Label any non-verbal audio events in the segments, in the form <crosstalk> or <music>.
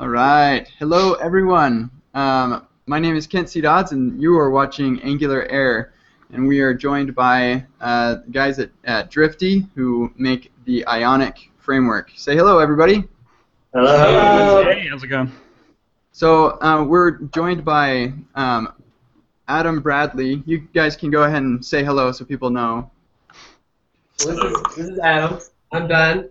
All right. Hello, everyone. Um, my name is Kent C. Dodds, and you are watching Angular Air. And we are joined by uh, guys at, at Drifty who make the Ionic framework. Say hello, everybody. Hello. Hey, how's it going? So uh, we're joined by um, Adam Bradley. You guys can go ahead and say hello so people know. This is, this is Adam. I'm done.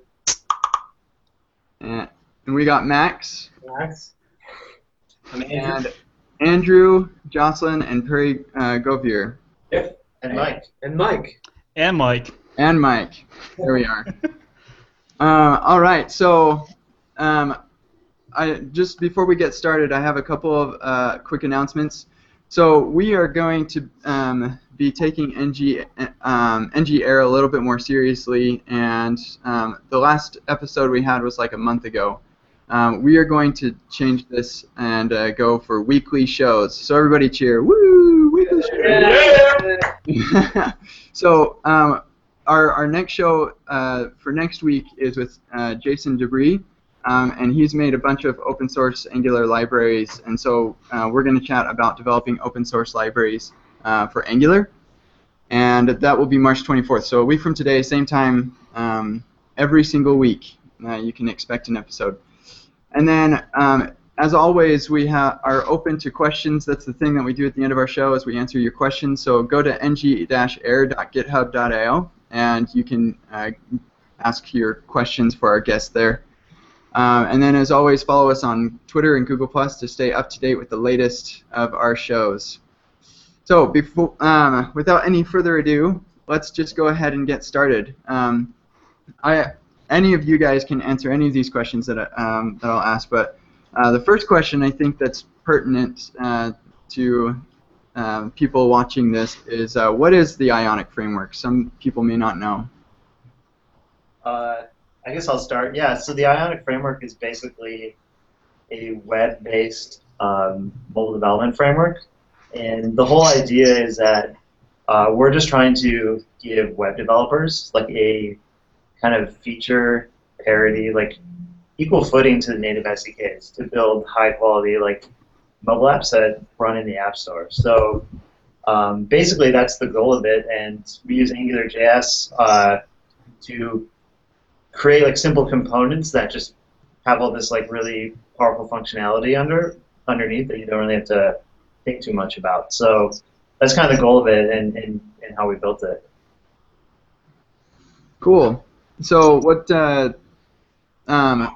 And, and we got Max Max. I'm and Andrew, Joslin, and Perry uh, Govier. Yep. And Mike. And Mike. And Mike. And Mike. There we are. <laughs> uh, all right. So, um, I just before we get started, I have a couple of uh, quick announcements. So we are going to um, be taking NG um, NG Air a little bit more seriously, and um, the last episode we had was like a month ago. Um, we are going to change this and uh, go for weekly shows. So everybody cheer! Woo! Weekly shows. <laughs> so um, our our next show uh, for next week is with uh, Jason Dobry. Um, and he's made a bunch of open source Angular libraries, and so uh, we're going to chat about developing open source libraries uh, for Angular, and that will be March 24th. So a week from today, same time, um, every single week, uh, you can expect an episode. And then, um, as always, we ha- are open to questions. That's the thing that we do at the end of our show is we answer your questions. So go to ng-air.github.io, and you can uh, ask your questions for our guests there. Um, and then, as always, follow us on Twitter and Google Plus to stay up to date with the latest of our shows. So, before, um, without any further ado, let's just go ahead and get started. Um, I, any of you guys can answer any of these questions that, I, um, that I'll ask, but uh, the first question I think that's pertinent uh, to um, people watching this is uh, what is the Ionic framework? Some people may not know. Uh, I guess I'll start. Yeah, so the Ionic framework is basically a web-based um, mobile development framework, and the whole idea is that uh, we're just trying to give web developers like a kind of feature parity, like equal footing to the native SDKs to build high-quality like mobile apps that run in the App Store. So um, basically, that's the goal of it, and we use AngularJS uh, to create like simple components that just have all this like really powerful functionality under underneath that you don't really have to think too much about. So that's kind of the goal of it and, and, and how we built it. Cool. So what uh, um,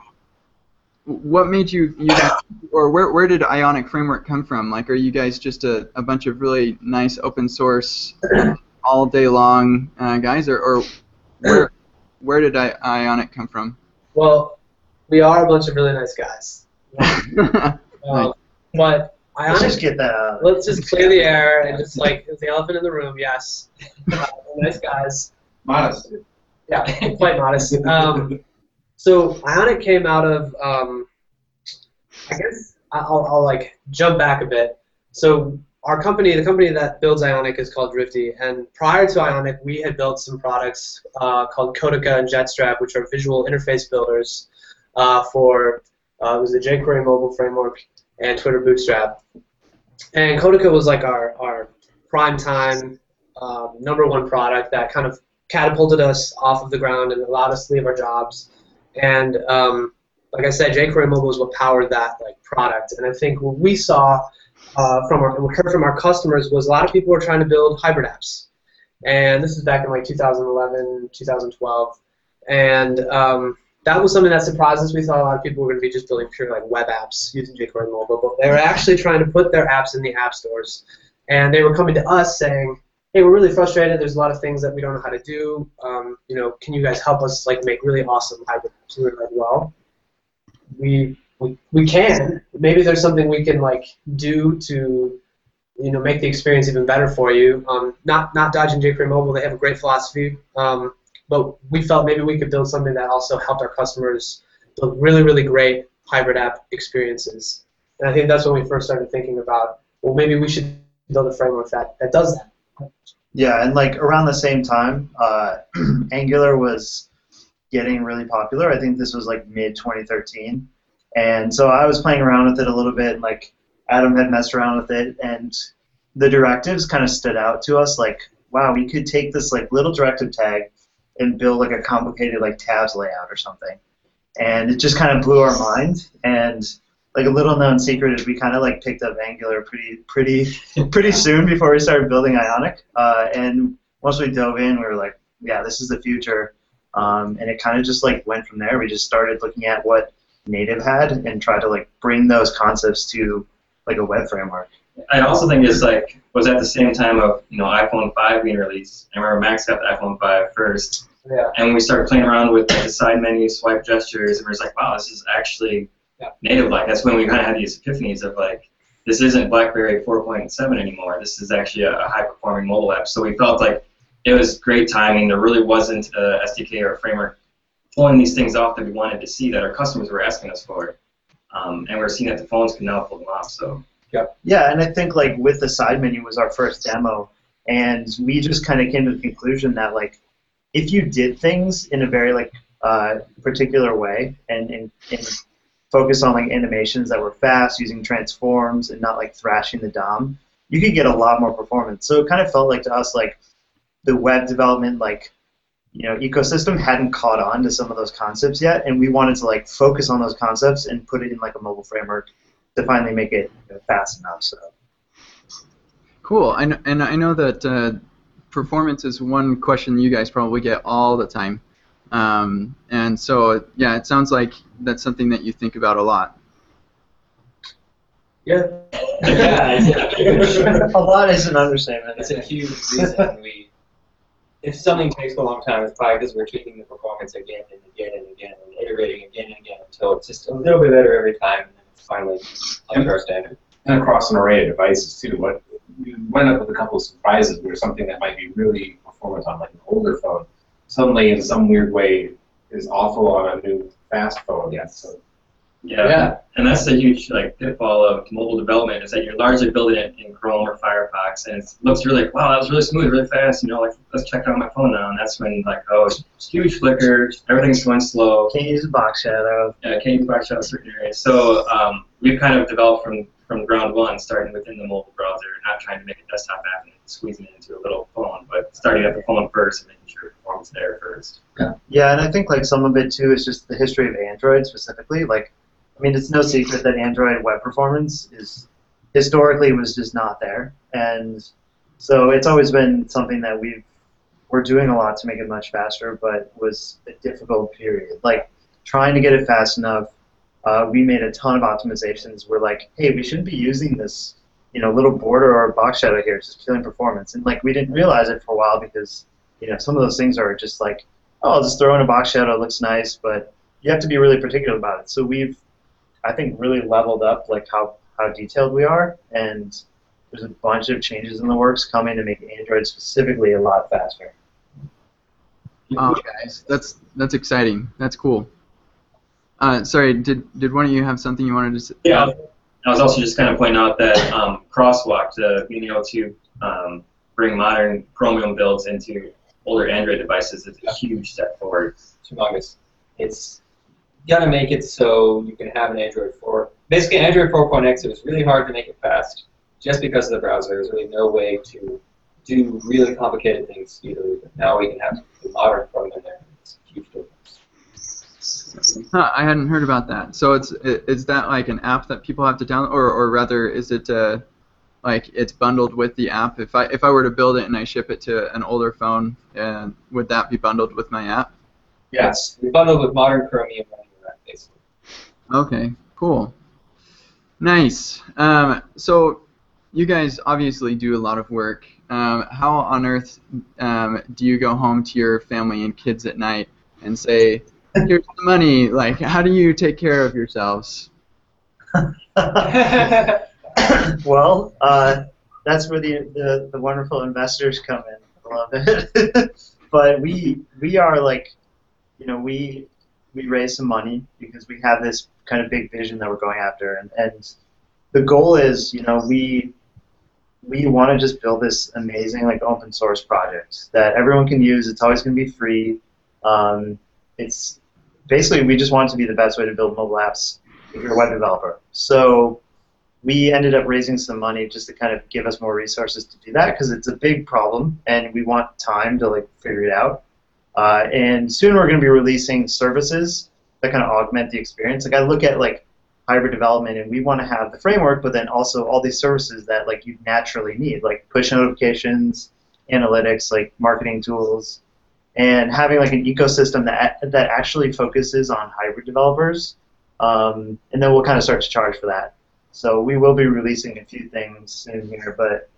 what made you you guys, or where where did Ionic Framework come from? Like, are you guys just a, a bunch of really nice open source all day long uh, guys, or, or where where did I, Ionic come from? Well, we are a bunch of really nice guys. <laughs> Um, but Let's Ionic, just get that out. let's just clear the air and just like it's the elephant in the room. Yes, <laughs> uh, nice guys. Modest. Yeah, <laughs> quite modest. Um, so Ionic came out of, um, I guess I'll, I'll like jump back a bit. So our company, the company that builds Ionic is called Drifty, and prior to Ionic, we had built some products uh, called Codiqa and Jetstrap, which are visual interface builders uh, for uh, it was the jQuery mobile framework and Twitter Bootstrap. And Codiqa was like our our prime time um, number one product that kind of catapulted us off of the ground and allowed us to leave our jobs. And um, like I said, jQuery mobile is what powered that like product. And I think what we saw uh, from our, we heard from our customers was a lot of people were trying to build hybrid apps. And this is back in like 2011, 2012. And um, that was something that surprised us. We thought a lot of people were going to be just building pure like web apps using jQuery mobile, but they were actually trying to put their apps in the app stores. And they were coming to us saying, hey, we're really frustrated. There's a lot of things that we don't know how to do. Um, you know, can you guys help us like make really awesome hybrid apps? And we like, well, we, we we can. Maybe there's something we can like do to, you know, make the experience even better for you. Um, not not dodging jQuery mobile. They have a great philosophy. Um, but we felt maybe we could build something that also helped our customers build really really great hybrid app experiences. And I think that's when we first started thinking about, well, maybe we should build a framework that, that does that. Yeah, and like around the same time, uh, <clears throat> Angular was getting really popular. I think this was like mid 2013, And so I was playing around with it a little bit, and like Adam had messed around with it, and the directives kind of stood out to us. Like, wow, we could take this like little directive tag and build like a complicated like tabs layout or something. And it just kind of blew our mind. And like a little known secret is we kind of like picked up Angular pretty pretty <laughs> pretty soon before we started building Ionic. Uh, and once we dove in, we were like, yeah, this is the future. Um, and it kind of just like went from there. We just started looking at what native had and tried to like bring those concepts to like a web framework. I also think it's like was at the same time of you know iPhone 5 being released. I remember Max got the iPhone 5 first, Yeah. and we started playing around with the side menu swipe gestures, and we are like, wow, this is actually Yeah. native-like. That's when we kind of had these epiphanies of like, this isn't BlackBerry 4.7 anymore. This is actually a, a high-performing mobile app. So we felt like it was great timing. There really wasn't a SDK or a framework pulling these things off that we wanted to see that our customers were asking us for. Um, and we're seeing that the phones can now pull them off. So Yeah, and I think like with the side menu was our first demo, and we just kind of came to the conclusion that like if you did things in a very like uh, particular way and, and, and focus on like animations that were fast using transforms and not like thrashing the DOM, you could get a lot more performance. So it kind of felt like to us like the web development like you know ecosystem hadn't caught on to some of those concepts yet, and we wanted to like focus on those concepts and put it in like a mobile framework to finally make it you know, fast enough. So. Cool. Kn- and I know that uh, performance is one question you guys probably get all the time. Um, and so, yeah, it sounds like that's something that you think about a lot. Yeah. Yeah, <laughs> a lot is an understatement. It's a huge reason we. If something takes a long time, it's probably because we're tweaking the performance again and again and again and iterating again and again until it's just a little bit better every time, and then it's finally up to our standard. and across an array of devices too. What you went up with a couple of surprises where something that might be really performant on like an older phone suddenly in some weird way is awful on a new fast phone. Yeah. So Yeah. Yeah. And that's the huge like pitfall of mobile development is that you're largely building it in Chrome or Firefox, and it looks really like, wow, that was really smooth, really fast. You know, like let's check it out on my phone now, and that's when like, oh, it's huge flicker, everything's going slow. Can't use a box shadow. Yeah, can't use Black Shadow certain areas. So um, we've kind of developed from from ground one, starting within the mobile browser, not trying to make a desktop app and squeezing it into a little phone, but starting at the phone first and making sure it performance there first. Yeah. Yeah, and I think like some of it too is just the history of Android specifically. Like, I mean, it's no secret that Android web performance is historically was just not there, and so it's always been something that we've we're doing a lot to make it much faster, but was a difficult period. Like trying to get it fast enough. Uh, we made a ton of optimizations. We're like, hey, we shouldn't be using this, you know, little border or box shadow here. It's just killing performance. And like we didn't realize it for a while because you know some of those things are just like oh, I'll just throw in a box shadow, it looks nice, but you have to be really particular about it. So we've, I think, really leveled up like how, how detailed we are, and there's a bunch of changes in the works coming to make Android specifically a lot faster. Oh, guys, that's that's exciting. That's cool. Uh, sorry, did did one of you have something you wanted to say? Yeah. I was also just kind of pointing out that um, Crosswalk, the being able to um, bring modern Chromium builds into older Android devices is a huge step forward. humongous. It's gotta make it so you can have an Android 4. Basically, Android 4.x, it was really hard to make it fast just because of the browser. There's really no way to do really complicated things easily. But now we can have the modern Chrome in there. It's a huge difference. Huh, I hadn't heard about that. So it's is that like an app that people have to download, or or rather, is it uh, like it's bundled with the app? If I if I were to build it and I ship it to an older phone, uh, would that be bundled with my app? Yes, we bundled with modern Chromium running around, basically. Okay, cool. Nice. Um, so, you guys obviously do a lot of work. Um, how on earth um, do you go home to your family and kids at night and say, "Here's the money"? Like, how do you take care of yourselves? <laughs> well, uh, that's where the, the, the wonderful investors come in. I love it. <laughs> but we we are like, you know, we we raise some money because we have this kind of big vision that we're going after, and, and the goal is, you know, we we want to just build this amazing like open source project that everyone can use. It's always going to be free. Um, it's basically we just want it to be the best way to build mobile apps if you're a web developer. So we ended up raising some money just to kind of give us more resources to do that because it's a big problem and we want time to like figure it out. Uh, and soon we're going to be releasing services that kind of augment the experience. Like I look at like hybrid development and we want to have the framework, but then also all these services that like you naturally need, like push notifications, analytics, like marketing tools, and having like an ecosystem that that actually focuses on hybrid developers. Um, and then we'll kind of start to charge for that. So we will be releasing a few things soon here, but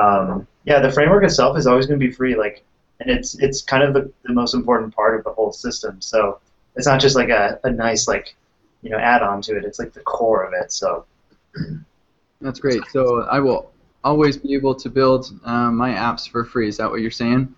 um, yeah, the framework itself is always going to be free. Like, and it's it's kind of the, the most important part of the whole system. So it's not just like a, a nice like you know add-on to it. It's like the core of it. So That's great. So I will always be able to build um, my apps for free. Is that what you're saying?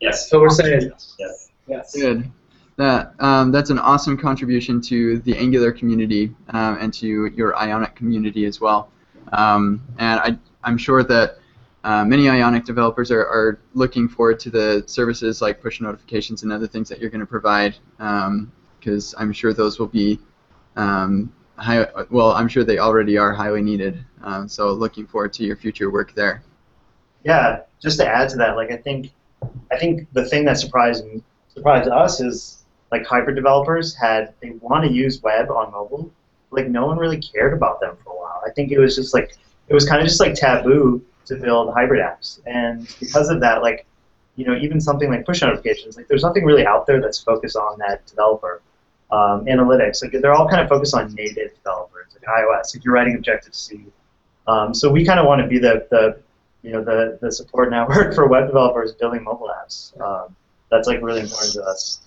Yes. So we're saying Yes. Yes. Good. That um, that's an awesome contribution to the Angular community um, and to your Ionic community as well. Um, and I, I'm sure that uh, many Ionic developers are, are looking forward to the services like push notifications and other things that you're going to provide because I'm sure those will be um, high, well, I'm sure they already are highly needed. Um, so looking forward to your future work there. yeah, just to add to that, like I think I think the thing that surprised surprised us is like hybrid developers had they want to use web on mobile, like no one really cared about them for a while. I think it was just like it was kind of just like taboo to build hybrid apps, and because of that, like you know even something like push notifications, like there's nothing really out there that's focused on that developer. Um, analytics, like they're all kind of focused on native developers, like iOS. If you're writing Objective C, um, so we kind of want to be the, the you know the, the support network <laughs> for web developers building mobile apps. Um, that's like really important to us.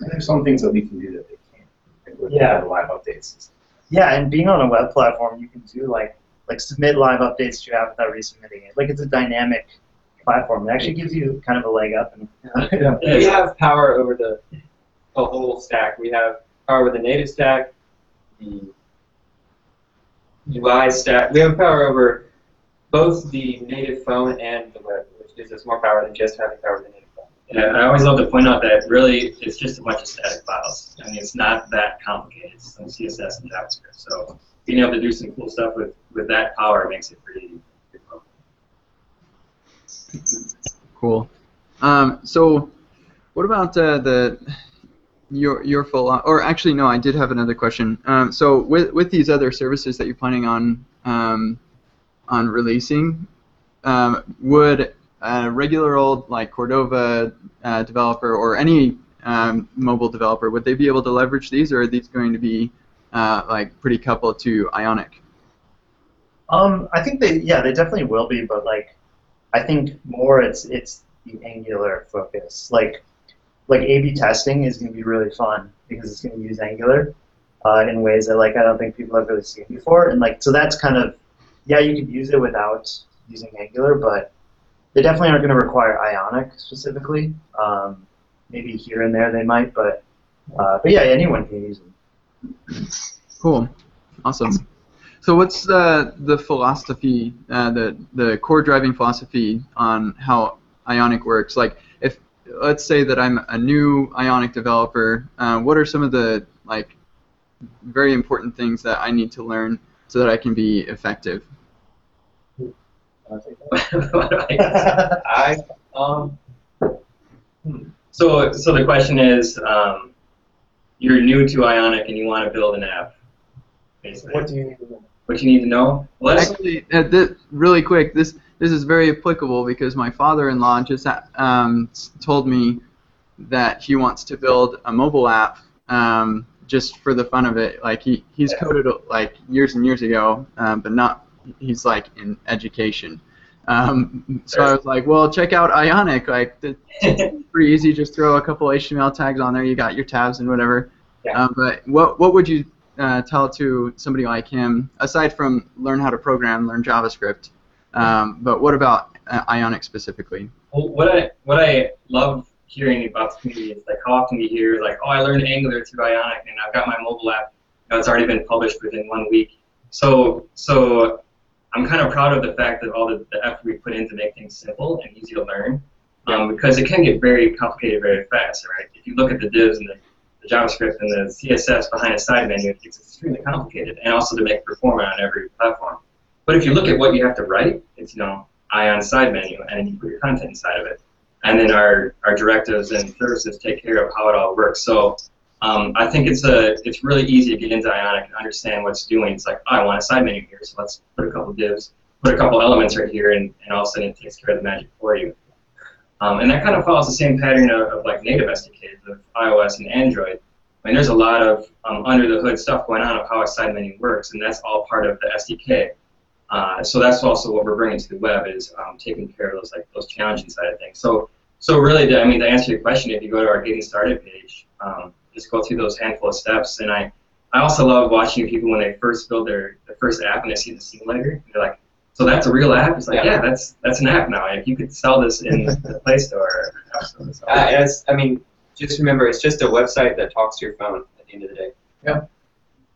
There's some things that we can do that they can't. Like Yeah. the live updates. Yeah, and being on a web platform, you can do like like submit live updates to your app without resubmitting it. Like it's a dynamic platform. It actually gives you kind of a leg up. And, <laughs> We have power over the, the whole stack. We have power over the native stack, the UI stack. We have power over both the native phone and the web, which gives us more power than just having power over the native phone. Yeah, I always love to point out that really it's just a bunch of static files. I mean, it's not that complicated. It's some CSS and JavaScript. So being able to do some cool stuff with, with that power makes it pretty. pretty cool. Cool. Um, so, what about uh, the your your full or actually no, I did have another question. Um, so with with these other services that you're planning on um, on releasing, um, would a regular old like Cordova uh, developer or any um, mobile developer would they be able to leverage these, or are these going to be uh, like pretty coupled to Ionic? um, I think they yeah they definitely will be, but like I think more it's it's the Angular focus. Like like A/B testing is going to be really fun because it's going to use Angular uh, in ways that like I don't think people have really seen before, and like so that's kind of yeah you could use it without using Angular, but they definitely aren't going to require Ionic specifically. Um, maybe here and there they might, but uh, but yeah anyone can use them. Cool, awesome. So what's the the philosophy, uh, the the core driving philosophy on how Ionic works? Like, if let's say that I'm a new Ionic developer, uh, what are some of the like very important things that I need to learn so that I can be effective? <laughs> I um so, so the question is, um, you're new to Ionic and you want to build an app. Basically, what do you need to know? what you need to know? Let's, Actually, uh, th- really quick, this this is very applicable because my father-in-law just um, told me that he wants to build a mobile app um, just for the fun of it. Like he he's coded like years and years ago, um, but not he's like in education. Um, so I was like, well, check out Ionic. Like it's <laughs> pretty easy. Just throw a couple HTML tags on there. You got your tabs and whatever. Yeah. Um, but what what would you uh, tell to somebody like him, aside from learn how to program, learn JavaScript? Um, but what about uh, Ionic specifically? Well, what I what I love hearing about the community is like how often do you hear like, oh, I learned Angular through Ionic, and I've got my mobile app. You know, it's already been published within one week. So so I'm kind of proud of the fact that all the, the effort we put in to make things simple and easy to learn, um, because it can get very complicated very fast, right? If you look at the divs and the, the JavaScript and the CSS behind a side menu, it's extremely complicated, and also to make perform on every platform. But if you look at what you have to write, it's you know Ion side menu, and then you put your content inside of it, and then our our directives and services take care of how it all works. So. Um, I think it's a it's really easy to get into Ionic and understand what's doing. It's like, oh, I want a side menu here, so let's put a couple divs, put a couple elements right here, and, and all of a sudden it takes care of the magic for you. Um, and that kind of follows the same pattern of, of like native SDKs of iOS and Android. I mean, there's a lot of um, under the hood stuff going on of how a side menu works, and that's all part of the SDK. Uh, so that's also what we're bringing to the web is um, taking care of those like those challenging side of things. So so really, to, I mean, to answer your question, if you go to our getting started page, um, just go through those handful of steps. And I, I also love watching people when they first build their, their first app and they see the simulator. And they're like, so that's a real app? It's like, yeah, Yeah. that's that's an app now. If you could sell this in <laughs> the Play Store or So- Uh, it's, I mean, just remember, it's just a website that talks to your phone at the end of the day.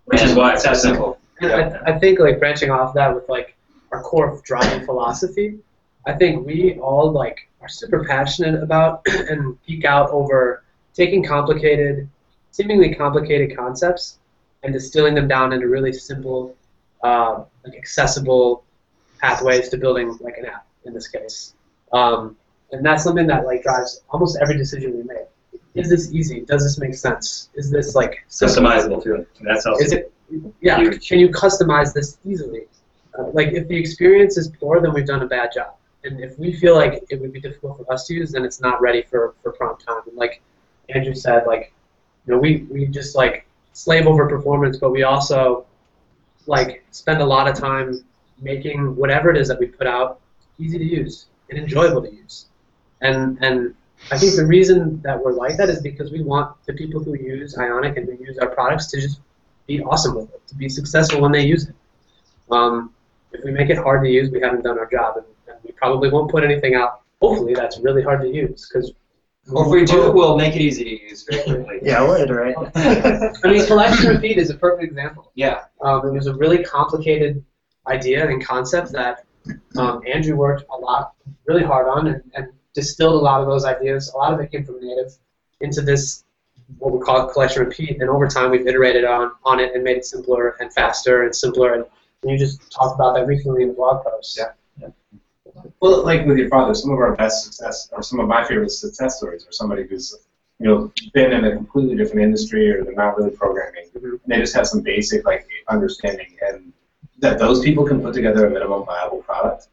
Which is why it's that so simple. And I, I think like branching off that with like our core driving philosophy, I think we all like are super passionate about <clears throat> and geek out over taking complicated, seemingly complicated concepts and distilling them down into really simple, uh, like accessible pathways to building like an app in this case. Um, and that's something that like drives almost every decision we make. Is this easy? Does this make sense? Is this like simple? Customizable too. That's also Is it? Yeah. Can you customize this easily? Uh, like if the experience is poor, then we've done a bad job. And if we feel like it would be difficult for us to use, then it's not ready for, for prompt time. And like Andrew said, like you know, we, we just like slave over performance, but we also like spend a lot of time making whatever it is that we put out easy to use and enjoyable to use. And and I think the reason that we're like that is because we want the people who use Ionic and who use our products to just be awesome with it, to be successful when they use it. Um, if we make it hard to use, we haven't done our job, and, and we probably won't put anything out. Hopefully, that's really hard to use because. Or if we do, we'll make it easy to use very quickly. Yeah, we'll iterate. <laughs> I mean, collection repeat is a perfect example. Yeah. Um, it was a really complicated idea and concept that um, Andrew worked a lot, really hard on, and, and distilled a lot of those ideas. A lot of it came from Native into this what we call collection repeat, and over time we've iterated on on it and made it simpler and faster and simpler. And, and you just talked about that recently in the blog post. Yeah. Well, like with your father, some of our best success, or some of my favorite success stories, are somebody who's, you know, been in a completely different industry, or they're not really programming, Mhm. and they just have some basic like understanding, and that those people can put together a minimum viable product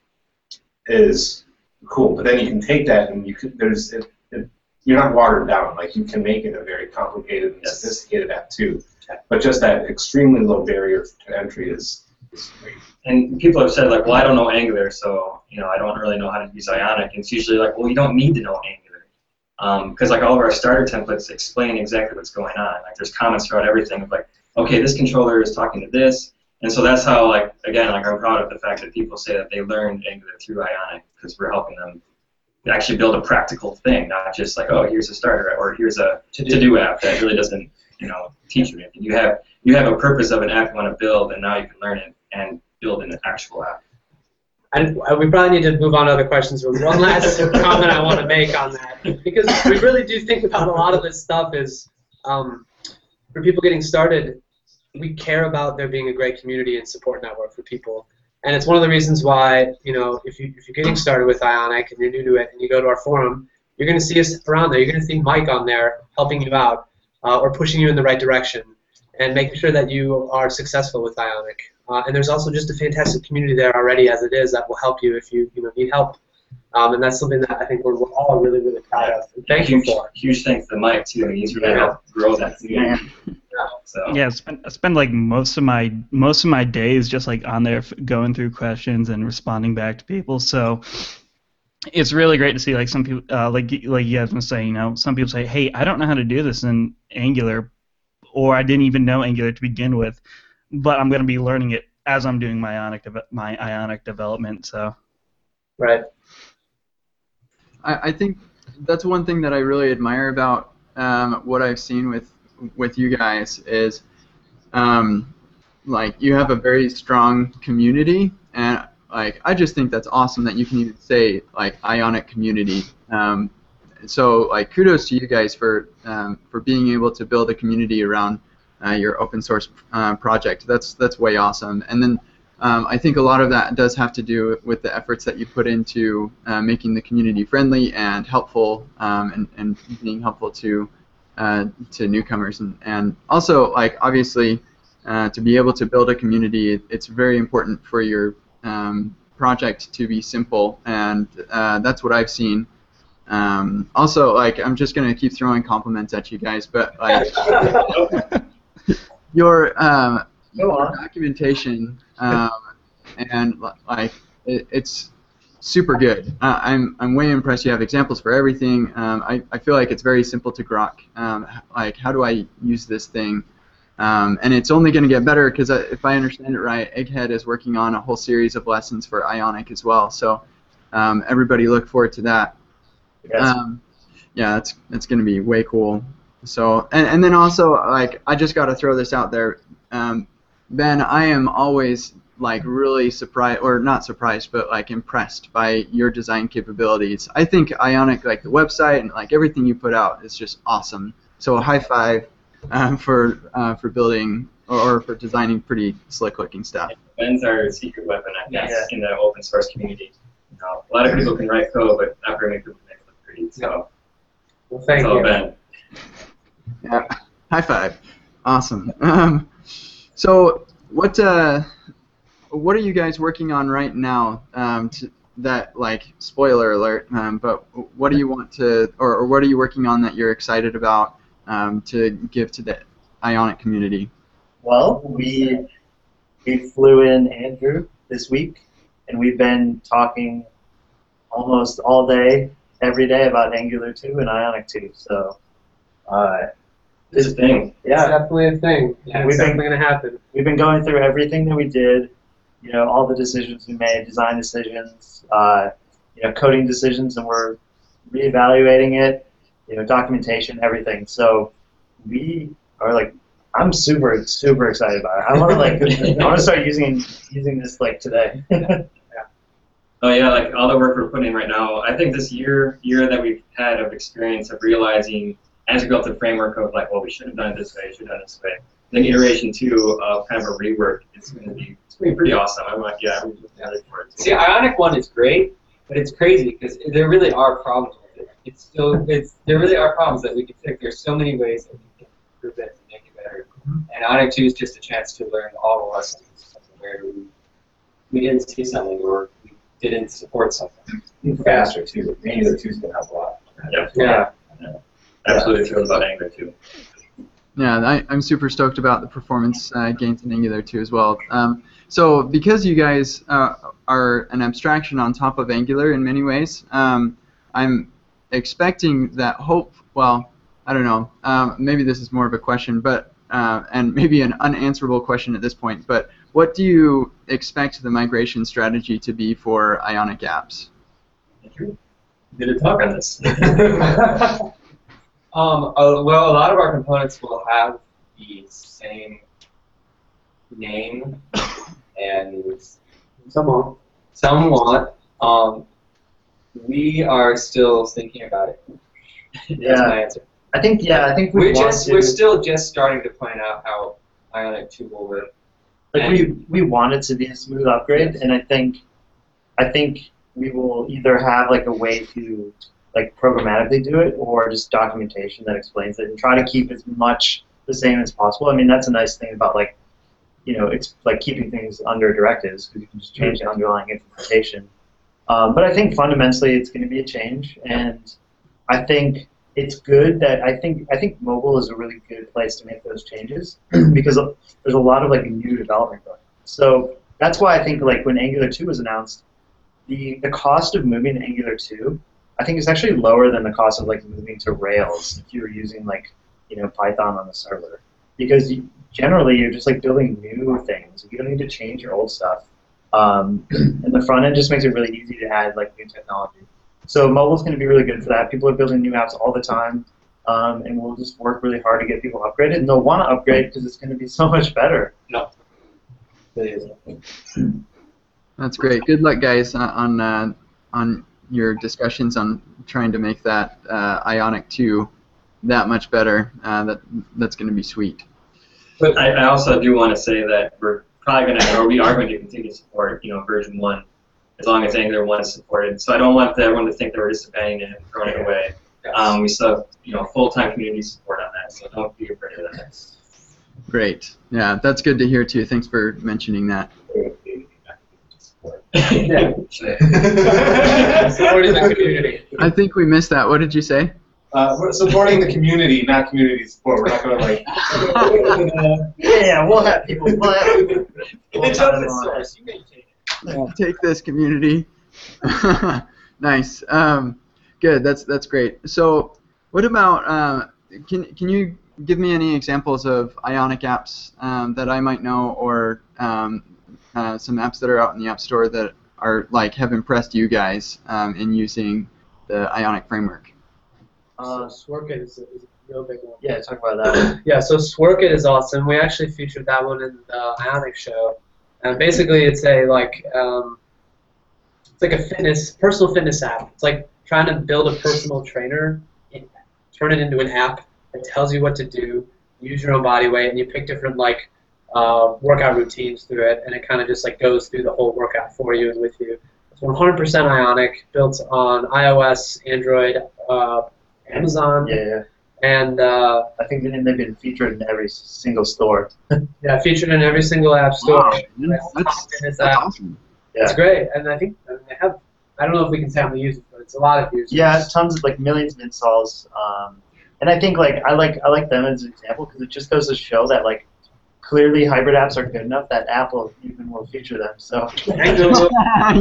is cool. But then you can take that, and you could there's it, it, you're not watered down. Like you can make it a very complicated and Yes. sophisticated app too. But just that extremely low barrier to entry is, is great. and people have said like, well, I don't know Angular, so you know, I don't really know how to use Ionic. And it's usually like, well, you don't need to know Angular, um, because like all of our starter templates explain exactly what's going on. Like there's comments throughout everything of like, okay, this controller is talking to this, and so that's how like again, like I'm proud of the fact that people say that they learned Angular through Ionic because we're helping them actually build a practical thing, not just like, oh, here's a starter or here's a to-do app that really doesn't, you know, teach you anything. You have you have a purpose of an app you want to build, and now you can learn it and build an actual app. And uh, we probably need to move on to other questions. But one last <laughs> comment I want to make on that, because we really do think about a lot of this stuff is um, for people getting started, we care about there being a great community and support network for people. And it's one of the reasons why, you know, if, you, if you're getting started with Ionic and you're new to it and you go to our forum, you're going to see us around there. You're going to see Mike on there helping you out uh, or pushing you in the right direction and making sure that you are successful with Ionic. Uh, and there's also just a fantastic community there already as it is that will help you if you, you know, need help. Um, and that's something that I think we're, we're all really, really proud of. And thank you huge, for. Huge thanks to Mike too. He's really helped grow that community. So Yeah, I spend, I spend like most of my most of my days just like on there f- going through questions and responding back to people. So it's really great to see like some people uh, like y- like you guys been saying, you know, some people say, "Hey, I don't know how to do this in Angular," or "I didn't even know Angular to begin with," but I'm going to be learning it as I'm doing my Ionic deve- my Ionic development. So Right. I, I think that's one thing that I really admire about um, what I've seen with with you guys is um, like you have a very strong community and like I just think that's awesome that you can even say like Ionic community um, so like kudos to you guys for um, for being able to build a community around uh, your open source uh, project. That's that's way awesome. And then um, I think a lot of that does have to do with the efforts that you put into uh, making the community friendly and helpful, um, and, and being helpful to uh, to newcomers, and, and also like obviously uh, to be able to build a community, it, it's very important for your um, project to be simple, and uh, that's what I've seen. Um, also, like I'm just gonna keep throwing compliments at you guys, but like <laughs> your um, your documentation um, and like it, it's super good. Uh, I'm I'm way impressed. You have examples for everything. Um, I, I feel like it's very simple to grok. Um, like how do I use this thing? Um, and it's only going to get better because if I understand it right, Egghead is working on a whole series of lessons for Ionic as well. So um, everybody look forward to that. Yes. Um, yeah, that's that's gonna be way cool. So and, and then also like I just got to throw this out there, um, Ben. I am always like really surprised or not surprised, but like impressed by your design capabilities. I think Ionic, like the website and like everything you put out, is just awesome. So a high five um, for uh, for building or, or for designing pretty slick looking stuff. Ben's our secret weapon, I guess, Yeah. in the open source community. You know, a lot of people can write code, but not very many people can make it look pretty. So Well, thank it's you. Ben. Yeah, high five. Awesome. Um, so what uh, what are you guys working on right now? Um, to, that like spoiler alert. Um, but what do you want to, or, or what are you working on that you're excited about um, to give to the Ionic community? Well, we we flew in Andrew this week, and we've been talking almost all day, every day about Angular 2 and Ionic 2. So, uh, It's a thing. It's yeah, definitely a thing. Yeah, We've it's been- definitely gonna happen. we've been going through everything that we did. You know, all the decisions we made, design decisions, uh, you know, coding decisions, and we're reevaluating it. You know, documentation, everything. So, we are like, I'm super, super excited about it. I want to like, <laughs> I want to start using using this like today. <laughs> Oh yeah, like all the work we're putting in right now. I think this year year that we've had of experience of realizing as we built the framework of like, well, we should have done it this way, should have done it this way. Then iteration two of kind of a rework is going to be it's going pretty awesome. I'm like, yeah, I'm really excited for it. See, Ionic One is great, but it's crazy because there really are problems with it. It's still, it's there really are problems that we can fix. There's so many ways that we can improve it and make it better. And Ionic Two is just a chance to learn all the lessons where we, we didn't see something or we didn't support something. faster too. Angular two is gonna help a lot. Yeah, Yeah. absolutely thrilled about Angular too. Yeah, I, I'm super stoked about the performance uh, gains in Angular 2 as well. Um, so because you guys uh, are an abstraction on top of Angular in many ways, um, I'm expecting that hope. Well, I don't know. Um, maybe this is more of a question, but uh, and maybe an unanswerable question at this point. But what do you expect the migration strategy to be for Ionic apps? Did a talk on this. <laughs> Um, uh, well, a lot of our components will have the same name, and Some won't. some won't. Um, we are still thinking about it. <laughs> That's Yeah. my answer. I think yeah, I think we We're want just to, we're still just starting to plan out how Ionic 2 will work. like we we want it to be a smooth upgrade, and I think I think we will either have like a way to like programmatically do it, or just documentation that explains it, and try to keep as much the same as possible. I mean, that's a nice thing about like you know it's like keeping things under directives because you can just change the underlying implementation. Um, but I think fundamentally it's going to be a change, and I think it's good that I think I think mobile is a really good place to make those changes because there's a lot of like new development going on. So that's why I think like when Angular 2 was announced, the the cost of moving to Angular 2, I think is actually lower than the cost of like moving to Rails if you were using like you know Python on the server because you, generally you're just like building new things. You don't need to change your old stuff. Um, <clears throat> and the front end just makes it really easy to add like new technology. So mobile's going to be really good for that. People are building new apps all the time, um, and we'll just work really hard to get people upgraded. And they'll want to upgrade because it's going to be so <laughs> much better. It is. That's great. Good luck, guys, on on, uh, on your discussions on trying to make that uh, Ionic 2 that much better. Uh, that that's going to be sweet. But I, I also do want to say that we're probably going to, or we are going to continue to support, you know, version one, as long as Angular one is supported. So I don't want everyone to think that we're just abandoning it and throwing it away. Um, we still have, you know, full-time community support on that, so don't be afraid of that. Great. Yeah, that's good to hear too. Thanks for mentioning that. <laughs> Yeah. <laughs> Supporting the community. I think we missed that. What did you say? Uh, we're supporting the community, not community support. We're not going to like. <laughs> Yeah, we'll have people. We'll have people. It's open source. You maintain it. Take this, community. <laughs> nice. Um, good. That's that's great. So, what about? Uh, can can you give me any examples of Ionic apps um, that I might know, or um, uh, some apps that are out in the App Store that are like have impressed you guys um, in using the Ionic framework? Uh, Sworkit is a, is a real big one. yeah, talk about that. <clears throat> Yeah, so Sworkit is awesome. We actually featured that one in the Ionic show. And basically, it's a like um, it's like a fitness personal fitness app. It's like trying to build a personal trainer, and turn it into an app that tells you what to do, use your own body weight, and you pick different like uh, workout routines through it, and it kind of just like goes through the whole workout for you and with you. It's 100% Ionic, built on iOS, Android, uh, Amazon, Yeah, yeah. and uh, I think they've been featured in every single store. <laughs> Yeah, featured in every single app store. Wow, That's, that's, fitness that's app. awesome. It's great, and I think I mean, they have. I don't know if we can say how many users, but it's a lot of users. Yeah, tons of like millions of installs. Um, and I think like I like I like them as an example because it just goes to show that like clearly hybrid apps are good enough that Apple even will feature them. So <laughs>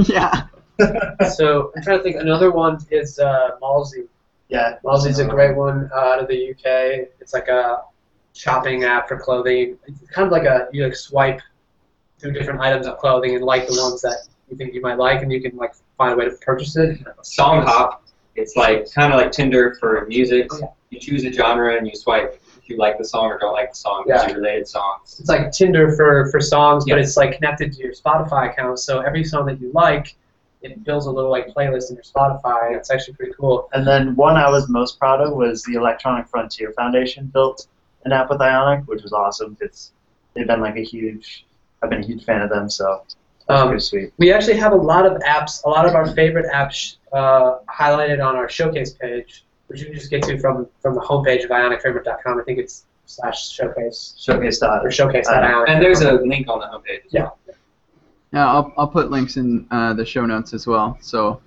yeah. <laughs> so I'm trying to think. Another one is uh, Mallzee. Yeah, Mallzee's a great one uh, out of the UK. It's like a shopping app for clothing. It's kind of like a you like swipe through different items of clothing and like the ones that you think you might like, and you can like find a way to purchase it. Song Hop. It's like kind of like Tinder for music. Oh, yeah. You choose a genre and you swipe if you like the song or don't like the song. Yeah. It's related songs. It's like Tinder for, for songs, but it's like connected to your Spotify account. So every song that you like, it builds a little like playlist in your Spotify, and it's actually pretty cool. And then one I was most proud of was the Electronic Frontier Foundation built an app with Ionic, which was awesome. It's they've been like a huge I've been a huge fan of them, so that's Um, pretty sweet. We actually have a lot of apps, a lot of our favorite apps uh, highlighted on our showcase page, which you can just get to from from the homepage of ionicframework.com. I think it's slash showcase Showcase dot or showcase.ionic. And there's a link on the homepage. as Yeah. well. Yeah, I'll, I'll put links in uh, the show notes as well. So,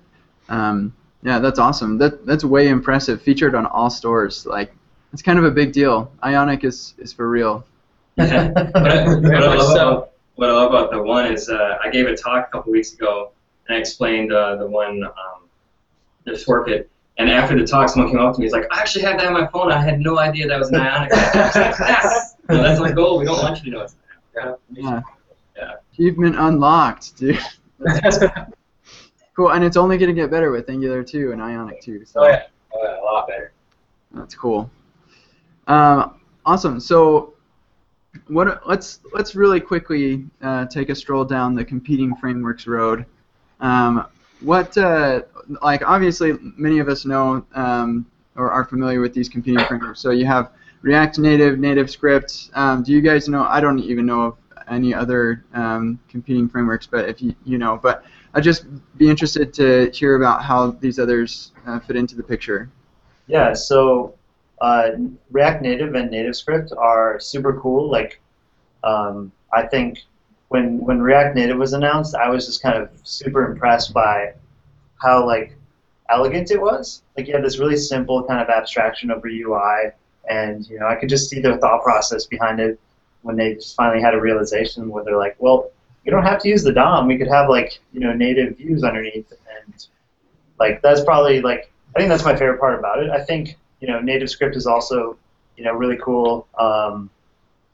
um, yeah, that's awesome. That that's way impressive. Featured on all stores. Like, it's kind of a big deal. Ionic is is for real. <laughs> what, I, <laughs> what, I love about, what I love about the one is uh, I gave a talk a couple weeks ago and I explained uh, the one, um, the Sworkit. And after the talk, someone came up to me. He's like, "I actually have that on my phone. I had no idea that was an Ionic." <laughs> I was like, yes, No, that's my goal. We don't want you to know it's an app. Yeah. Achievement unlocked, dude. <laughs> Cool, and it's only gonna get better with Angular 2 and Ionic 2. So oh yeah. Oh, yeah, a lot better. That's cool. Um, awesome. So, what? Let's let's really quickly uh, take a stroll down the competing frameworks road. Um, what? Uh, like obviously, many of us know um, or are familiar with these competing frameworks. So you have React Native, Native Script. Um, do you guys know? I don't even know any other um, competing frameworks, but if you you know, but I'd just be interested to hear about how these others uh, fit into the picture. Yeah, so uh, React Native and NativeScript are super cool. Like, um, I think when when React Native was announced, I was just kind of super impressed by how like elegant it was. Like, you had this really simple kind of abstraction over UI, and you know, I could just see their thought process behind it when they finally had a realization where they're like, well, you don't have to use the DOM. We could have like you know native views underneath, and like that's probably like I think that's my favorite part about it. I think you know NativeScript is also you know really cool. Um,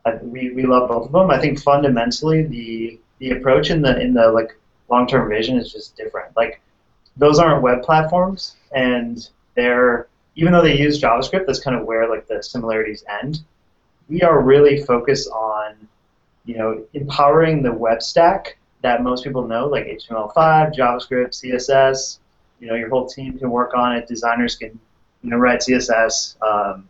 I, we, we love both of them. I think fundamentally the the approach in the in the like long term vision is just different. Like those aren't web platforms, and they're even though they use JavaScript, that's kind of where like the similarities end. We are really focused on you know empowering the web stack that most people know, like HTML5, JavaScript, CSS, you know your whole team can work on it. Designers can you know write CSS um,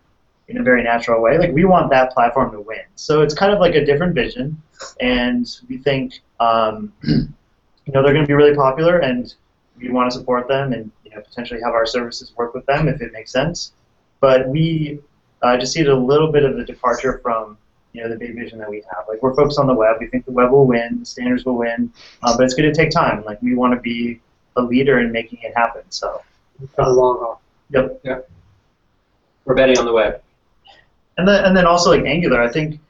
in a very natural way. Like we want that platform to win. So it's kind of like a different vision, and we think um, <clears throat> you know they're going to be really popular, and we want to support them and you know potentially have our services work with them if it makes sense. But we uh, just see it a little bit of a departure from you know the big vision that we have. Like we're focused on the web. We think the web will win, the standards will win, uh, but it's going to take time. Like we want to be a leader in making it happen. So For the long haul. yep. We're betting on the web. And then and then also like Angular. I think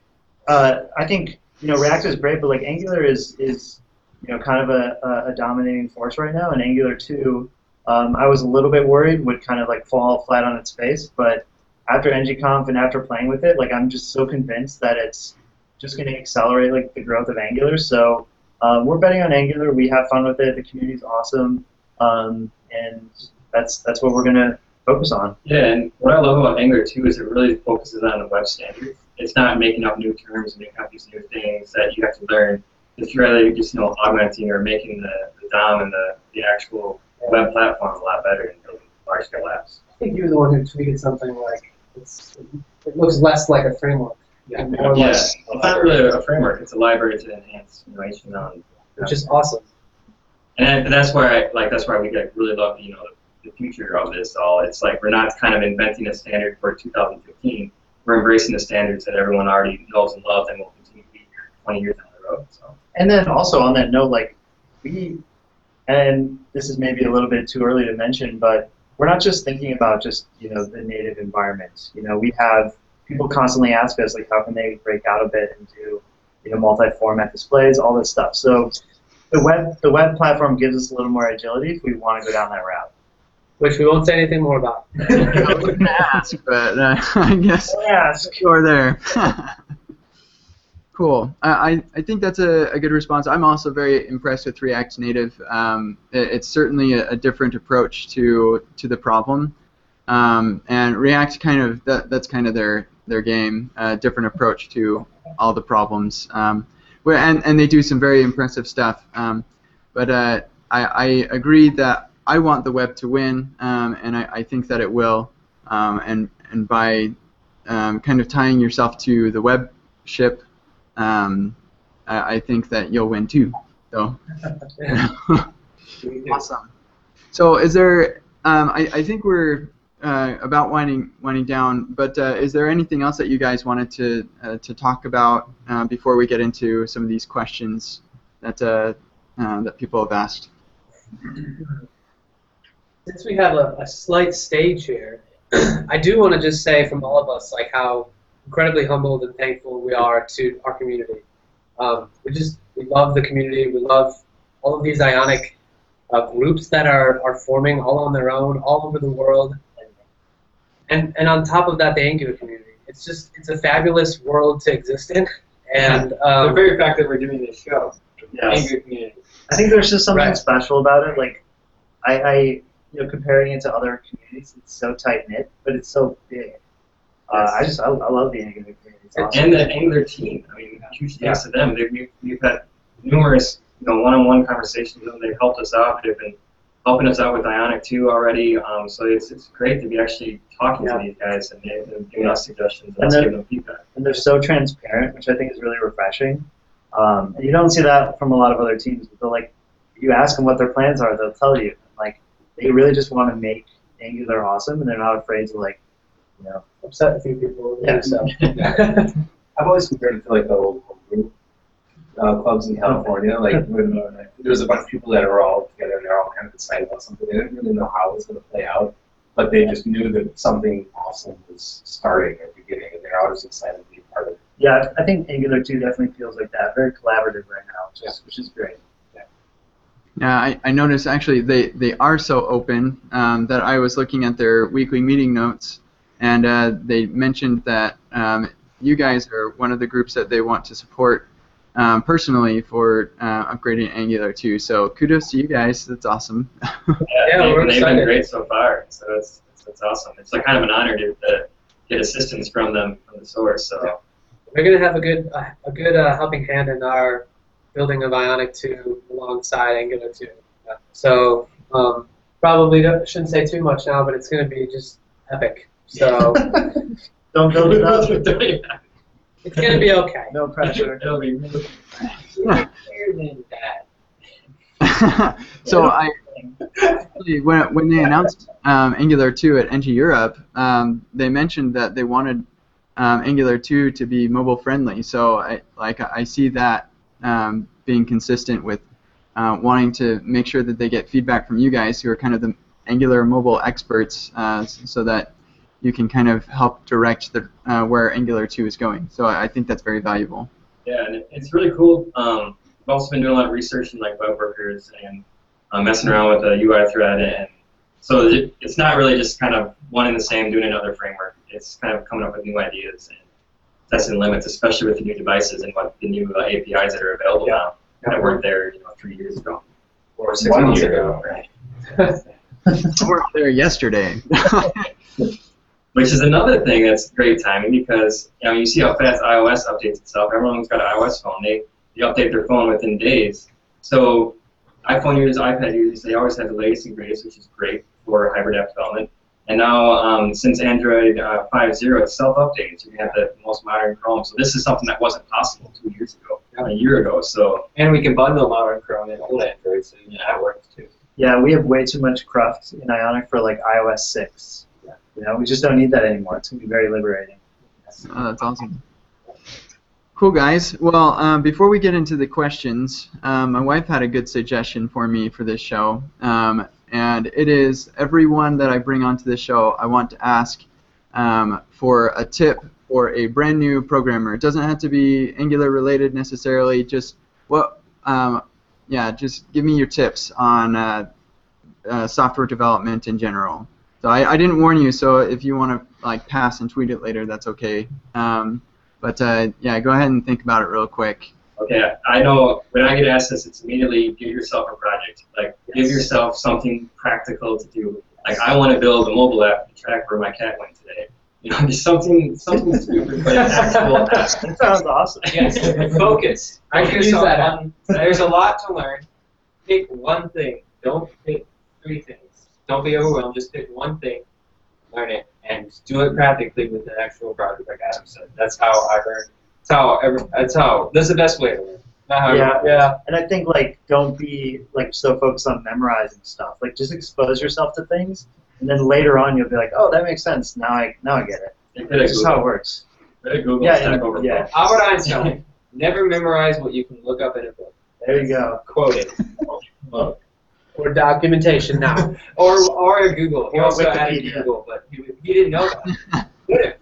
uh, I think you know React is great, but like Angular is is you know kind of a, a, a dominating force right now. And Angular two, um, I was a little bit worried would kind of like fall flat on its face, but after ngconf and after playing with it, like I'm just so convinced that it's just going to accelerate like the growth of Angular. So um, we're betting on Angular. We have fun with it. The community's awesome, um, and that's that's what we're going to focus on. Yeah, and what I love about Angular too is it really focuses on the web standards. It's not making up new terms and making up these new things that you have to learn. It's really just you know augmenting or making the, the DOM and the, the actual web platform a lot better in building large scale apps. I think you were the one who tweeted something like it's, it looks less like a framework. Yeah. and more Yeah, like, it's not really a framework. It's a library to enhance innovation on. which is awesome. And, and that's where I like that's why we like, really love you know the, the future of this all. It's like we're not kind of inventing a standard for 2015. We're embracing the standards that everyone already knows and loves and will continue to be here 20 years down the road. So And then also on that note, like we, and this is maybe a little bit too early to mention, but we're not just thinking about just you know the native environment. You know, we have people constantly ask us like, how can they break out a bit and do you know multi-format displays, all this stuff. So the web the web platform gives us a little more agility if we want to go down that route. Which we won't say anything more about. <laughs> I was gonna ask, but uh, <laughs> I guess Yes. you're there. <laughs> cool. I, I- think that's a, a good response. I'm also very impressed with React Native. Um, it- it's certainly a, a different approach to to the problem, um, and React kind of that, that's kind of their their game. A different approach to all the problems. Um, and and they do some very impressive stuff. Um, but uh, I, I agree that I want the web to win, um, and I, I think that it will. Um, and and by kind of tying yourself to the web ship, um, I, I think that you'll win too. So <laughs> awesome. So is there? Um, I, I think we're uh, about winding winding down, but uh, is there anything else that you guys wanted to uh, to talk about uh, before we get into some of these questions that uh, uh, that people have asked? Since we have a, a slight stage here, <clears throat> I do want to just say from all of us like how incredibly humbled and thankful we are to our community. Um, we just we love the community. We love all of these Ionic uh, groups that are, are forming all on their own, all over the world. And and on top of that, the Angular community. It's just it's a fabulous world to exist in. And the um, very fact that we're doing this show, Yes. Angular community. I think there's just something Right. special about it. Like, I, I, you know, comparing it to other communities, it's so tight knit, but it's so big. Uh, I just, I, I love the Angular community. Awesome. and the Angular team. I mean, huge thanks to them. They've, we've, we've had numerous you know one-on-one conversations with them. They've helped us out. They've been helping us out with Ionic 2 already. Um, so it's, it's great to be actually talking Yeah. to these guys and they're, they're giving us suggestions and And giving them feedback. and they're so transparent, which I think is really refreshing. Um, and you don't see that from a lot of other teams. But they're like, you ask them what their plans are, they'll tell you. Like, they really just want to make Angular awesome, and they're not afraid to like, you know. upset a few people. Yeah. So. <laughs> I've always compared it to like the old homebrew uh, clubs in California. Like when uh, there was a bunch of people that were all together and they're all kind of excited about something. They didn't really know how it was going to play out, but they just knew that something awesome was starting or beginning, and they're always excited to be part of it. Yeah, I think Angular 2 definitely feels like that. Very collaborative right now, which is, which is great. Yeah, I, I noticed actually they, they are so open um, that I was looking at their weekly meeting notes, and uh, they mentioned that um, you guys are one of the groups that they want to support um, personally for uh, upgrading Angular 2. So kudos to you guys. That's awesome. <laughs> Yeah, they, we're they've excited. been great so far. So it's, it's, it's awesome. It's like kind of an honor to, to get assistance from them from the source. So We're gonna have a good uh, a good uh, helping hand in our building of Ionic 2 alongside Angular 2. So um, Probably don't, shouldn't say too much now, but it's going to be just epic. So <laughs> Don't go build it up. it's going to be okay. No pressure. It'll be really better than that. <laughs> so I when when they announced um, Angular 2 at NG Europe, um, they mentioned that they wanted um, Angular 2 to be mobile friendly. So I like I see that um, being consistent with uh, wanting to make sure that they get feedback from you guys who are kind of the Angular mobile experts, uh, so that you can kind of help direct the uh, where Angular 2 is going. So I I think that's very valuable. Yeah, and it's really cool. Um, I've also been doing a lot of research in like web workers and uh, messing around with the UI thread, and so it's not really just kind of one and the same doing another framework. It's kind of coming up with new ideas and testing limits, especially with the new devices and what the new uh, APIs that are available now that weren't there, you know, three years ago. Or six One months year ago. Right. <laughs> I worked there yesterday. <laughs> Which is another thing that's great timing because you know you see how fast iOS updates itself. Everyone's got an iOS phone. They they update their phone within days. So iPhone users, iPad users, they always have the latest and greatest, which is great for hybrid app development. And now um, since Android uh, 5.0, it's self-updating, so you have the most modern Chrome. So this is something that wasn't possible two years ago, a year ago. So And we can bundle modern Chrome and old Android, so you know, that works too. Yeah, we have way too much cruft in Ionic for like iOS 6. You know, we just don't need that anymore. It's gonna be very liberating. Oh, that's awesome. Cool, guys. Well, um, before we get into the questions, um, my wife had a good suggestion for me for this show. Um, and it is everyone that I bring onto the show, I want to ask um, for a tip for a brand new programmer. It doesn't have to be Angular related necessarily, just what, um, yeah, just give me your tips on uh, uh, software development in general. So I, I didn't warn you, so if you want to like pass and tweet it later, that's okay. Um, but uh, yeah, go ahead and think about it real quick. Okay, I know when I get asked this, it's immediately give yourself a project. Like, give yourself something practical to do. Like, I want to build a mobile app to track where my cat went today. You know, just something, something stupid, but <laughs> an actual app. That sounds awesome. Yes, focus. I can use that one- There's a lot to learn. Pick one thing. Don't pick three things. Don't be overwhelmed. Just pick one thing, learn it, and do it practically with the actual project, like Adam said. That's how I learned. That's how. Every, that's how. That's the best way to learn. Yeah, Yeah. And I think like don't be like so focused on memorizing stuff. Like just expose yourself to things, and then later on you'll be like, oh, that makes sense. Now I now I get it. That's did a This is how it works. Google Yeah, Stack and- yeah. Albert Einstein. Never memorize what you can look up in a book. There you go. Quote it. Or documentation now. <laughs> Or or a Google. He Or also added Google, but he, he didn't know that.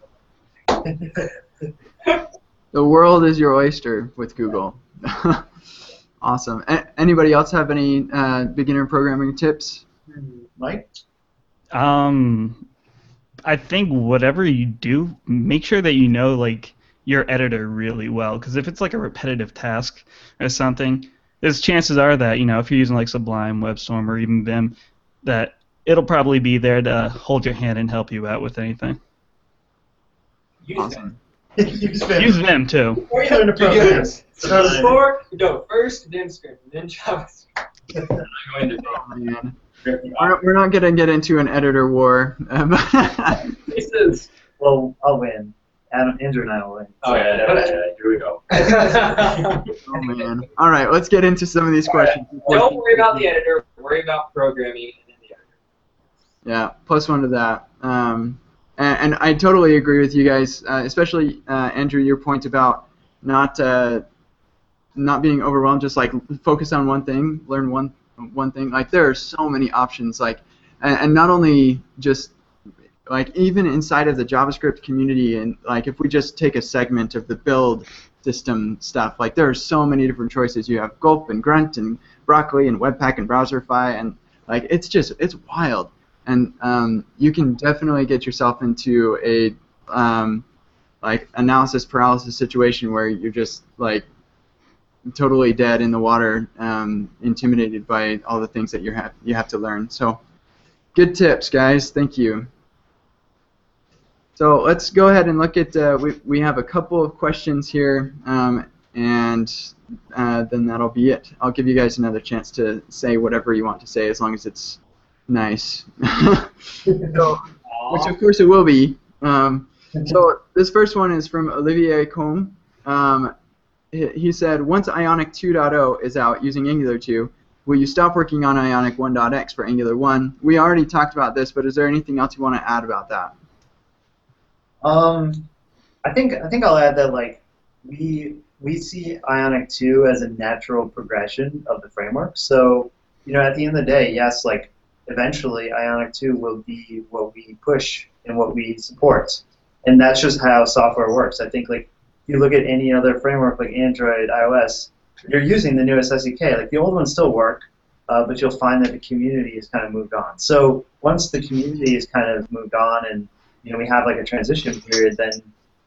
<laughs> The world is your oyster with Google. <laughs> awesome. A- anybody else have any uh, beginner programming tips? Mike. Um, I think whatever you do, make sure that you know like your editor really well. Because if it's like a repetitive task or something, there's chances are that you know if you're using like Sublime, WebStorm, or even Vim, that it'll probably be there to hold your hand and help you out with anything. Use Awesome. <laughs> Use Vim. Use Vim too. Or you learn to Do you program. guys- So before, no, first Vim script, then JavaScript. Going to Oh, man. We're, we're not going to get into an editor war. This is. Well, I'll win. Adam, Andrew and I will win. Oh yeah, yeah, yeah, yeah, here we go. <laughs> oh, man. All right, let's get into some of these questions. Don't worry about the editor. Worry about programming and then the editor. Yeah, plus one to that. Um, and, and I totally agree with you guys, uh, especially uh, Andrew, your point about not uh, not being overwhelmed. Just like focus on one thing, learn one one thing. Like there are so many options. Like, and, and not only just like even inside of the JavaScript community, and like if we just take a segment of the build system stuff, like there are so many different choices. You have Gulp and Grunt and Broccoli and Webpack and Browserify, and like it's just it's wild and um, you can definitely get yourself into a um, like analysis paralysis situation where you're just like totally dead in the water, um, intimidated by all the things that you have you have to learn. So, good tips, guys. Thank you. So let's go ahead and look at. Uh, we we have a couple of questions here, um, and uh, then that'll be it. I'll give you guys another chance to say whatever you want to say, as long as it's Nice. <laughs> so, which of course it will be. Um, so this first one is from Olivier Combe. Um, he, he said, once Ionic 2.0 is out using Angular 2, will you stop working on Ionic 1.x for Angular 1? We already talked about this, but is there anything else you want to add about that? Um, I think I think I'll add that like we we see Ionic 2 as a natural progression of the framework. So you know, at the end of the day, yes, like eventually Ionic 2 will be what we push and what we support, and that's just how software works. I think like if you look at any other framework like Android, iOS, you're using the newest SDK. Like the old ones still work, uh, but you'll find that the community has kind of moved on. So once the community has kind of moved on and you know we have like a transition period, then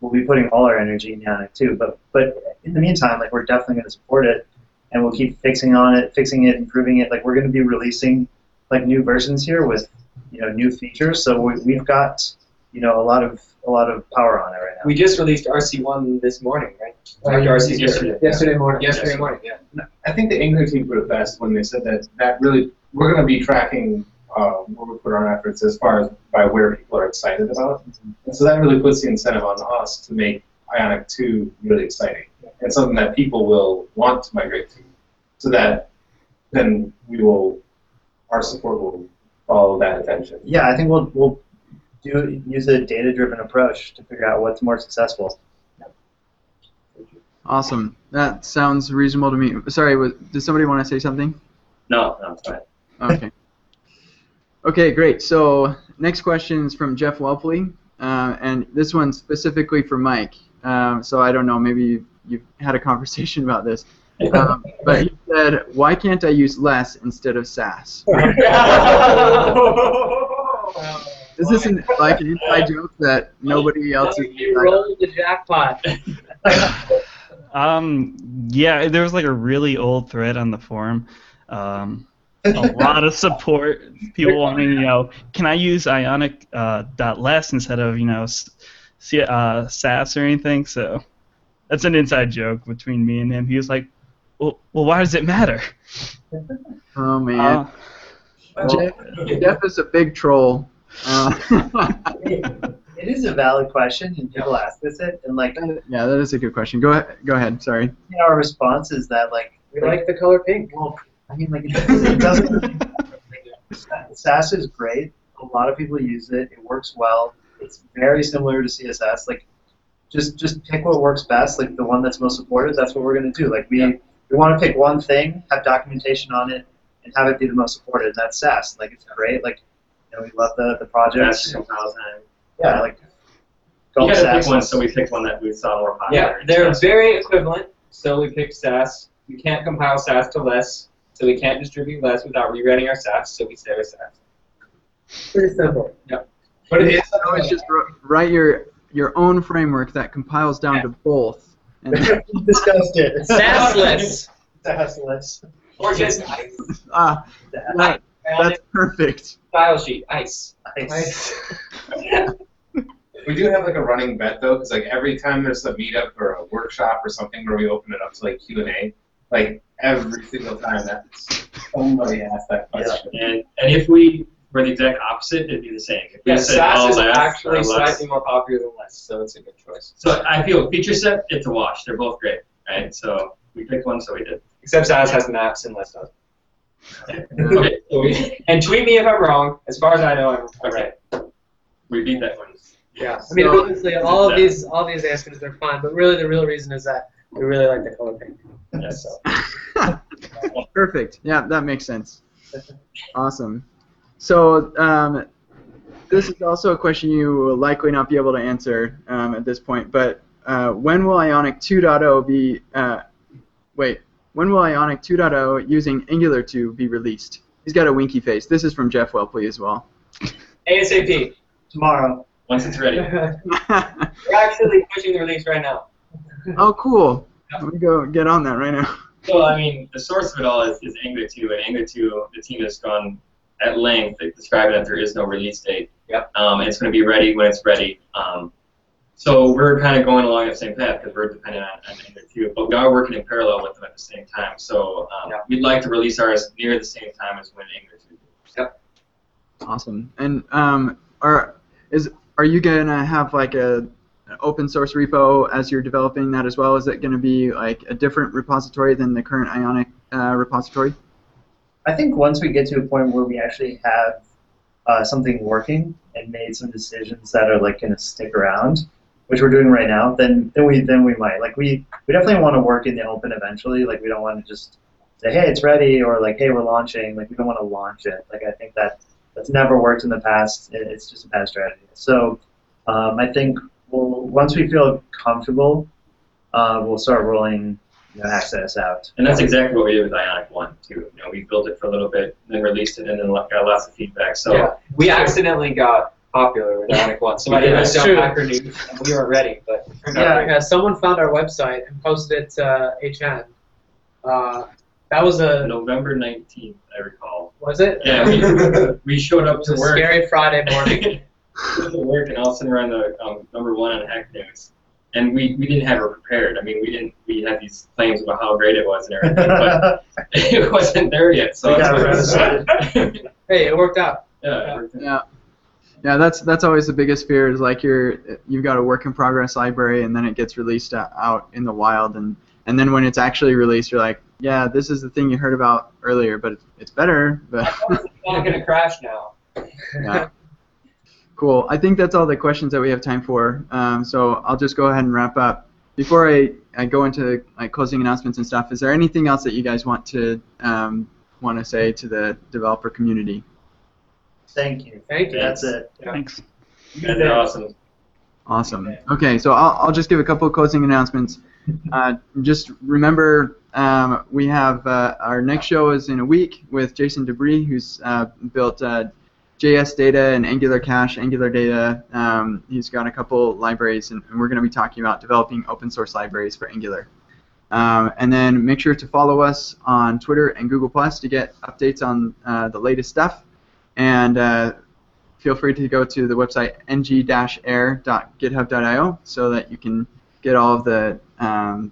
we'll be putting all our energy in it too. But but in the meantime, like we're definitely going to support it, and we'll keep fixing on it, fixing it, improving it. Like we're going to be releasing like new versions here with you know new features. So we, we've got you know a lot of a lot of power on it right now. We just released RC1 this morning, right? After RC Yesterday. Yesterday morning. Yesterday morning, yeah. I think the Angular team put it best when they said that that really we're going to be tracking uh, where we put our efforts as far as by where people are excited about. And so that really puts the incentive on us to make Ionic 2 really exciting and something that people will want to migrate to, so that then we will our support will follow that attention. yeah, I think we'll we'll do use a data driven approach to figure out what's more successful. Awesome. That sounds reasonable to me. Sorry, was, did somebody want to say something? No, no, it's fine. Okay. Okay, great. So next question is from Jeff Whelpley, uh, and this one's specifically for Mike. Um, so I don't know, maybe you've, you've had a conversation about this. Um, but he said, why can't I use less instead of Sass? <laughs> Is this an, like an inside joke that nobody else is? You rolled the jackpot. <laughs> Um, yeah, there was like a really old thread on the forum. Um, a <laughs> lot of support. People wanting, you know, can I use Ionic uh, dot less instead of you know, s- C- uh, Sass or anything? So that's an inside joke between me and him. He was like, well, well why does it matter? <laughs> Oh man, Uh, Jeff, Jeff is a big troll. Uh, <laughs> It is a valid question, and people ask this it, and like yeah, that is a good question. Go ahead. Go ahead. Sorry. you know, our response is that like We like the color pink. Well, I mean, like, it doesn't, it doesn't. Sass is great. A lot of people use it. It works well. It's very similar to CSS. Like, just just pick what works best. Like the one that's most supported. That's what we're gonna do. Like we we want to pick one thing, have documentation on it, and have it be the most supported. And that's Sass. Like it's great. Like you know, we love the the project. That's compile time. Yeah, like go You with gotta pick one, so we picked one that we saw more popular. Yeah, they're very equivalent, so we picked Sass. We can't compile Sass to less, so we can't distribute less without rewriting our Sass, so we say our Sass. Pretty simple. Yep. But it is So it's just write your your own framework that compiles down to both. And We <laughs> discussed it. <laughs> Sassless. Sassless. or just ice. ah, that, that's perfect. File sheet, ice. Ice. <laughs> We do have like a running bet though, because like every time there's a meetup or a workshop or something where we open it up to like Q and A, like every single time that somebody asks that question. And, and if we were the exact opposite, it'd be the same. If we Yeah, said Sass all is less actually slightly more popular than less, so it's a good choice. So I feel feature set, it's a wash. They're both great, right? So we picked one, so we did. Except Sass has maps and less doesn't. <laughs> Okay, so we, <laughs> And tweet me if I'm wrong. As far as I know, I'm right. we beat that one. Yeah. I mean, So- honestly, all of these all these answers are fine, but really the real reason is that we really like the color pink. Yes. <laughs> Perfect. Yeah, that makes sense. <laughs> Awesome. So um, this is also a question you will likely not be able to answer um, at this point. But uh, when will Ionic 2.0 be? Uh, wait. When will Ionic 2.0 using Angular 2 be released? He's got a winky face. This is from Jeff Whelpley as well. ASAP. Tomorrow. Once it's ready. <laughs> We're actually pushing the release right now. Oh, cool. Let me go get on that right now. So I mean, the source of it all is, is Angular 2, and Angular 2, the team has gone at length like, describing that there is no release date. Yep. Um, it's going to be ready when it's ready. Um, so we're kind of going along the same path because we're dependent on, on Angular 2, but we are working in parallel with them at the same time. So um, Yeah. we'd like to release ours near the same time as when Angular 2. Yep. Awesome. And um, are is are you gonna have like a an open source repo as you're developing that as well? Is it going to be like a different repository than the current Ionic uh, repository? I think once we get to a point where we actually have uh, something working and made some decisions that are like going to stick around, which we're doing right now, then then we then we might like we we definitely want to work in the open eventually. Like we don't want to just say hey it's ready or like hey we're launching. Like we don't want to launch it. Like I think that that's never worked in the past. It, it's just a bad strategy. So um, I think we'll once we feel comfortable, uh, we'll start rolling you know, access out. And that's exactly what we did with Ionic 1, too. You know, we built it for a little bit, then released it, and then got lots of feedback. So yeah, we accidentally got popular with Ionic One. <laughs> Somebody Yeah, yeah, that's. Hacker News, and we weren't ready, but it turned out Yeah, yeah, someone found our website and posted it to HN. Uh, that was a November 19th, I recall. was it? Yeah, we, we showed up It to a work. scary Friday morning. <laughs> to work, and all of a sudden we're on the um, number one on Hack News. And we, we didn't have it prepared. I mean, we didn't. We had these claims about how great it was and everything, but <laughs> it wasn't there yet. So We got it's- arrested. <laughs> hey, it worked out. yeah, it worked out. Yeah. Yeah, that's that's always the biggest fear is like you're you've got a work in progress library and then it gets released out in the wild and and then when it's actually released you're like yeah this is the thing you heard about earlier but it's, it's better but <laughs> It's not going to crash now. yeah. Cool. I think that's all the questions that we have time for. Um, so I'll just go ahead and wrap up. Before I, I go into like closing announcements and stuff, is there anything else that you guys want to um, want to say to the developer community? Thank you. Thank you. That's it. Thanks. That's awesome. Awesome. Okay, so I'll, I'll just give a couple of closing announcements. Uh, just remember, um, we have uh, our next show is in a week with Jason Dobry, who's uh, built uh, JS Data and Angular Cache, Angular Data. Um, he's got a couple libraries, and, and we're going to be talking about developing open source libraries for Angular. Um, and then make sure to follow us on Twitter and Google Plus to get updates on uh, the latest stuff. And uh, feel free to go to the website ng-air.github.io so that you can get all of the um,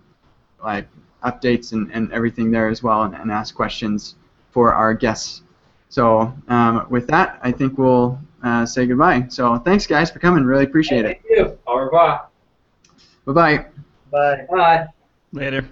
like updates and, and everything there as well and, and ask questions for our guests. So um, with that, I think we'll uh, say goodbye. So thanks guys for coming. Really appreciate it. Thank you. Au revoir. Bye bye. Bye. Bye. Later.